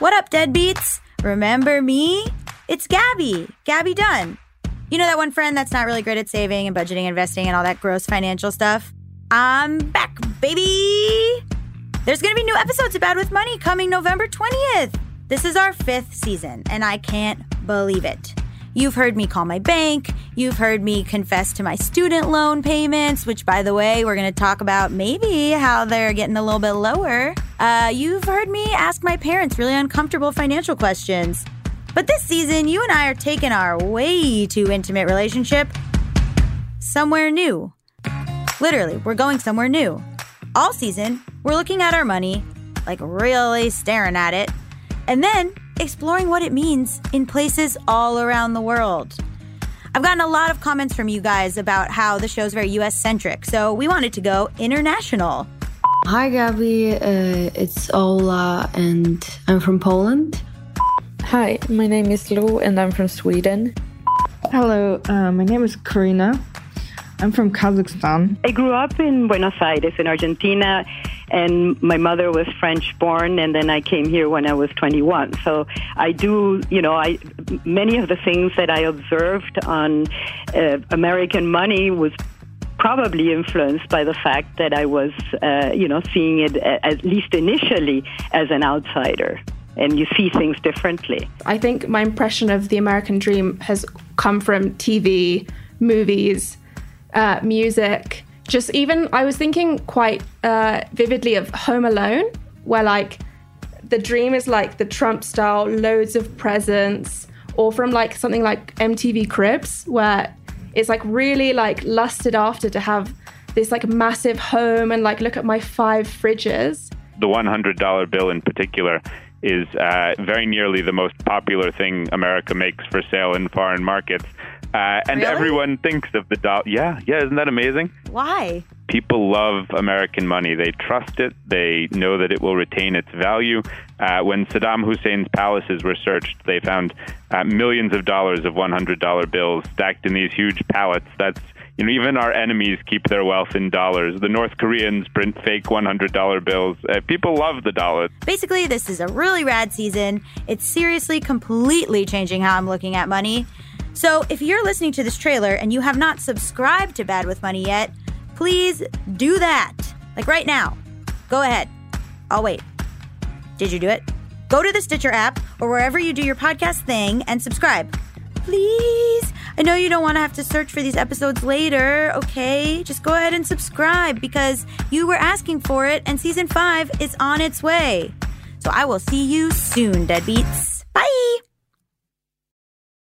What up, deadbeats? Remember me? It's Gaby, Gaby Dunn. You know that one friend that's not really great at saving and budgeting, investing, and all that gross financial stuff? I'm back, baby! There's gonna be new episodes of Bad with Money coming November 20th. This is our fifth season, and I can't believe it. You've heard me call my bank. You've heard me confess to my student loan payments, which, by the way, we're going to talk about maybe how they're getting a little bit lower. Uh, you've heard me ask my parents really uncomfortable financial questions. But this season, you and I are taking our way too intimate relationship somewhere new. Literally, we're going somewhere new. All season, we're looking at our money, like really staring at it, and then exploring what it means in places all around the world. I've gotten a lot of comments from you guys about how the show's very US centric, so we wanted to go international. Hi, Gaby. Uh, it's Ola, and I'm from Poland. Hi, my name is Lou, and I'm from Sweden. Hello, uh, my name is Karina. I'm from Kazakhstan. I grew up in Buenos Aires, in Argentina, and my mother was French born, and then I came here when I was 21. So I do, you know, I many of the things that I observed on uh, American money was probably influenced by the fact that I was, uh, you know, seeing it at least initially as an outsider. And you see things differently. I think my impression of the American dream has come from TV, movies, uh, music. Just even, I was thinking quite uh, vividly of Home Alone, where like the dream is like the Trump style, loads of presents, or from like something like MTV Cribs, where it's like really like lusted after to have this like massive home and like look at my five fridges. The $100 bill in particular is uh, very nearly the most popular thing America makes for sale in foreign markets. Uh, and Really? everyone thinks of the dollar. Yeah, yeah, isn't that amazing? Why? People love American money. They trust it. They know that it will retain its value. Uh, when Saddam Hussein's palaces were searched, they found uh, millions of dollars of $100 bills stacked in these huge pallets. That's you know, even our enemies keep their wealth in dollars. The North Koreans print fake $100 bills. Uh, people love the dollar. Basically, this is a really rad season. It's seriously completely changing how I'm looking at money. So, if you're listening to this trailer and you have not subscribed to Bad with Money yet, please do that. Like right now. Go ahead. I'll wait. Did you do it? Go to the Stitcher app or wherever you do your podcast thing and subscribe. Please. I know you don't want to have to search for these episodes later, okay? Just go ahead and subscribe because you were asking for it and season five is on its way. So I will see you soon, deadbeats.